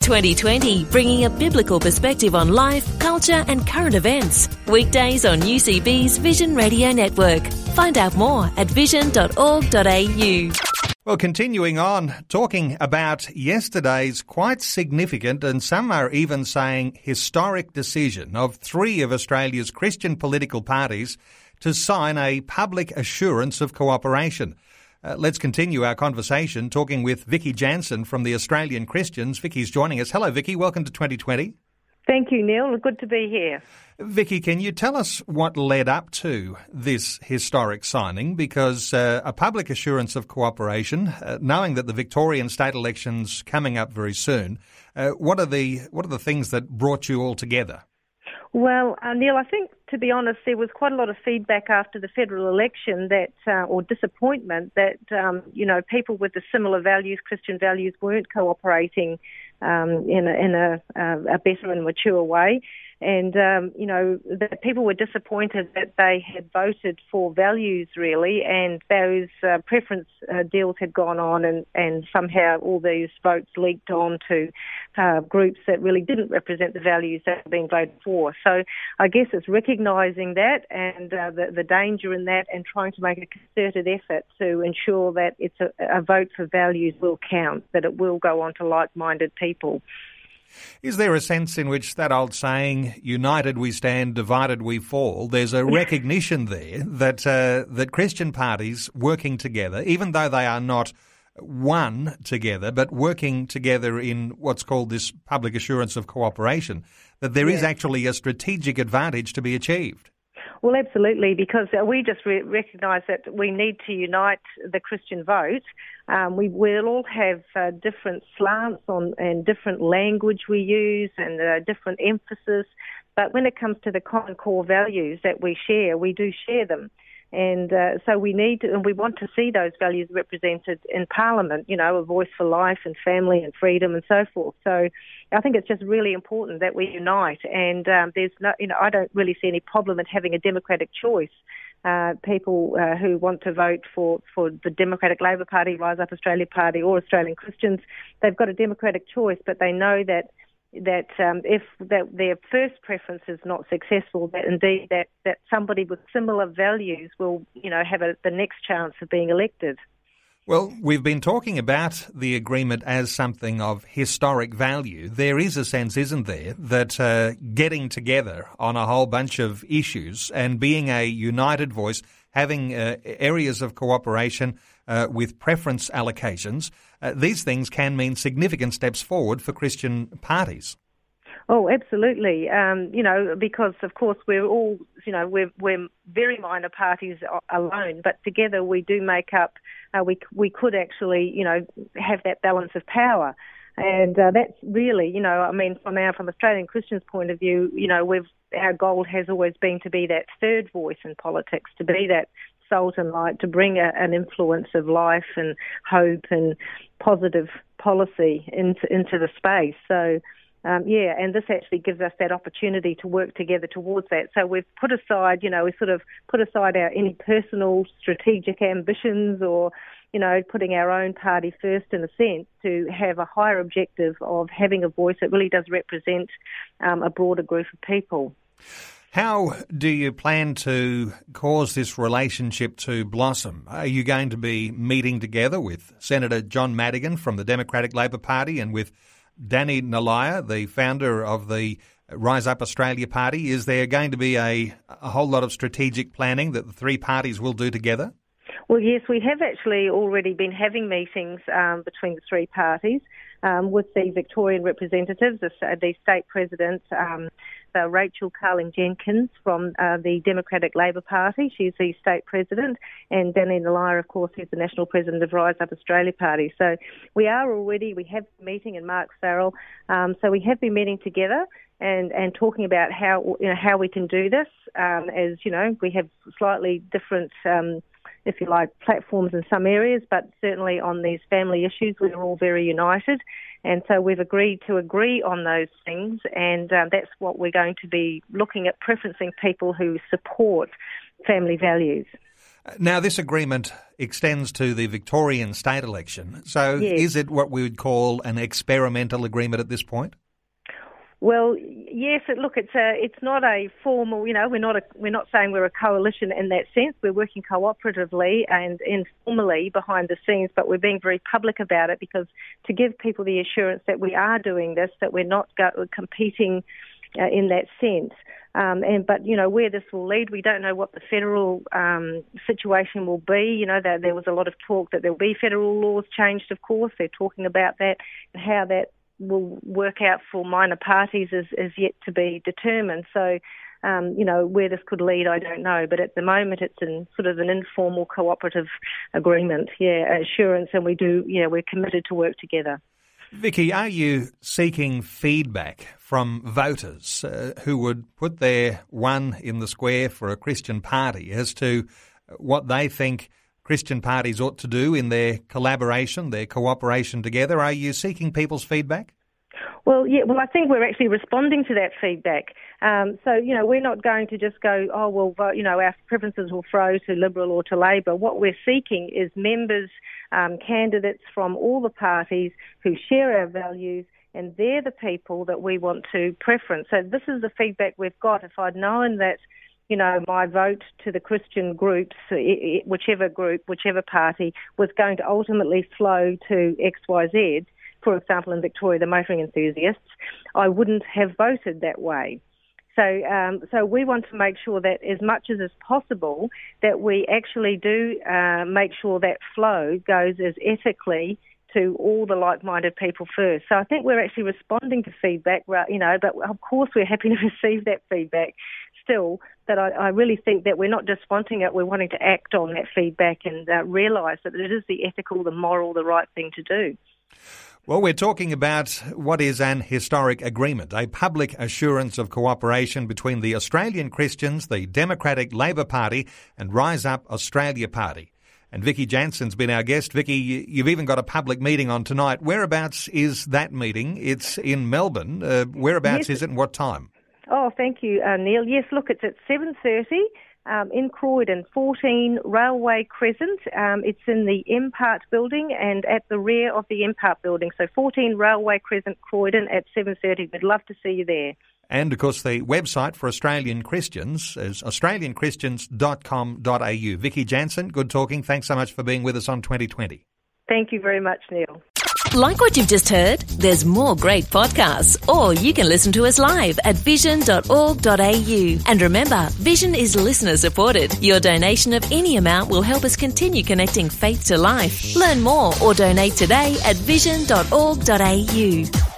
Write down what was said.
2020, bringing a biblical perspective on life, culture, and current events. Weekdays on UCB's Vision Radio Network. Find out more at vision.org.au. Well, continuing on, talking about yesterday's quite significant and some are even saying historic decision of three of Australia's Christian political parties to sign a public assurance of cooperation. Uh, let's continue our conversation talking with Vicky Jansen from the Australian Christians. Vicky's joining us. Hello, Vicky. Welcome to 2020. Thank you, Neil. Good to be here. Vicky, can you tell us what led up to this historic signing? Because uh, a public assurance of cooperation, uh, knowing that the Victorian state elections coming up very soon, uh, what are the what are the things that brought you all together? Well, uh, Neil, I think to be honest, there was quite a lot of feedback after the federal election that, uh, or disappointment that, um, you know, people with the similar values, Christian values, weren't cooperating um, in a, in a, a better and mature way. And, um, you know, the people were disappointed that they had voted for values, really, and those uh, preference uh, deals had gone on, and, and somehow all these votes leaked on to uh, groups that really didn't represent the values that had been voted for. So I guess it's recognising that and uh, the, the danger in that and trying to make a concerted effort to ensure that it's a, a vote for values will count, that it will go on to like-minded people. Is there a sense in which that old saying, united we stand, divided we fall, there's a recognition there that, uh, that Christian parties working together, even though they are not one together, but working together in what's called this public assurance of cooperation, that there is actually a strategic advantage to be achieved? Well, absolutely, because uh, we just re- recognise that we need to unite the Christian vote. Um, we will all have uh, different slants on and different language we use and uh, different emphasis, but when it comes to the common core values that we share, we do share them. And uh, so we need and we want to see those values represented in Parliament, you know, a voice for life and family and freedom and so forth. So I think it's just really important that we unite. And um, there's no, you know, I don't really see any problem in having a democratic choice. Uh, people uh, who want to vote for, for the Democratic Labor Party, Rise Up Australia Party, or Australian Christians, they've got a democratic choice, but they know that that um, if that their first preference is not successful, that indeed that, that somebody with similar values will, you know, have a, the next chance of being elected. Well, we've been talking about the agreement as something of historic value. There is a sense, isn't there, that uh, getting together on a whole bunch of issues and being a united voice, having uh, areas of cooperation uh, with preference allocations, uh, these things can mean significant steps forward for Christian parties. Oh, absolutely. Um, you know, because of course we're all, you know, we're we're very minor parties alone, but together we do make up. Uh, we we could actually, you know, have that balance of power. And uh, that's really, you know, I mean, from our from Australian Christians' point of view, you know, we've our goal has always been to be that third voice in politics, to be that salt and light, to bring a, an influence of life and hope and positive policy into into the space. So. Um, yeah, and this actually gives us that opportunity to work together towards that. So we've put aside, you know, we sort of put aside our any personal strategic ambitions or you know, putting our own party first in a sense to have a higher objective of having a voice that really does represent um, a broader group of people. How do you plan to cause this relationship to blossom? Are you going to be meeting together with Senator John Madigan from the Democratic Labor Party and with Danny Nalliah, the founder of the Rise Up Australia Party? Is there going to be a, a whole lot of strategic planning that the three parties will do together? Well, yes, we have actually already been having meetings um, between the three parties um, with the Victorian representatives, the, the state president, um, Rachel Carling Jenkins from uh, the Democratic Labor Party. She's the state president, and Danny Nalliah, of course, is the national president of Rise Up Australia Party. So we are already, we have a meeting, and Mark Farrell. Um, so we have been meeting together and, and talking about how you know how we can do this. Um, as you know, we have slightly different, um, if you like, platforms in some areas, but certainly on these family issues, we're all very united. And so we've agreed to agree on those things, and um, that's what we're going to be looking at preferencing people who support family values. Now, this agreement extends to the Victorian state election. So, yes. is it what we would call an experimental agreement at this point? Well, yes. Look, it's a, it's not a formal. You know, we're not a, we're not saying we're a coalition in that sense. We're working cooperatively and informally behind the scenes, but we're being very public about it because to give people the assurance that we are doing this, that we're not go, competing uh, in that sense. Um, and but you know where this will lead, we don't know what the federal um, situation will be. You know, there, there was a lot of talk that there will be federal laws changed. Of course, they're talking about that and how that will work out for minor parties is, is yet to be determined. So, um, you know, where this could lead, I don't know. But at the moment, it's in sort of an informal cooperative agreement, yeah, assurance, and we do, yeah, we're committed to work together. Vicky, are you seeking feedback from voters uh, who would put their one in the square for a Christian party as to what they think Christian parties ought to do in their collaboration, their cooperation together. Are you seeking people's feedback? Well, yeah. Well, I think we're actually responding to that feedback. Um, so, you know, we're not going to just go, oh, well, vote, you know, our preferences will throw to Liberal or to Labor. What we're seeking is members, um, candidates from all the parties who share our values and they're the people that we want to preference. So this is the feedback we've got. If I'd known that you know, my vote to the Christian groups, whichever group, whichever party, was going to ultimately flow to XYZ, for example, in Victoria, the motoring enthusiasts, I wouldn't have voted that way. So, um, so we want to make sure that as much as is possible, that we actually do uh, make sure that flow goes as ethically to all the like-minded people first. So I think we're actually responding to feedback, you know, but of course we're happy to receive that feedback still. but I, I really think that we're not just wanting it, we're wanting to act on that feedback and uh, realise that it is the ethical, the moral, the right thing to do. Well, we're talking about what is an historic agreement, a public assurance of cooperation between the Australian Christians, the Democratic Labor Party, and Rise Up Australia Party. And Vicky Jansen's been our guest. Vicky, you've even got a public meeting on tonight. Whereabouts is that meeting? It's in Melbourne. Uh, whereabouts yes. is it and what time? Oh, thank you, uh, Neil. Yes, look, it's at 7.30 um, in Croydon, 14 Railway Crescent. Um, it's in the MPART building and at the rear of the MPART building. So 14 Railway Crescent, Croydon at 7.30. We'd love to see you there. And of course, the website for Australian Christians is australianchristians.com.au. Vicky Jansen, good talking. Thanks so much for being with us on 2020. Thank you very much, Neil. Like what you've just heard? There's more great podcasts, or you can listen to us live at vision.org.au. And remember, Vision is listener supported. Your donation of any amount will help us continue connecting faith to life. Learn more or donate today at vision.org.au.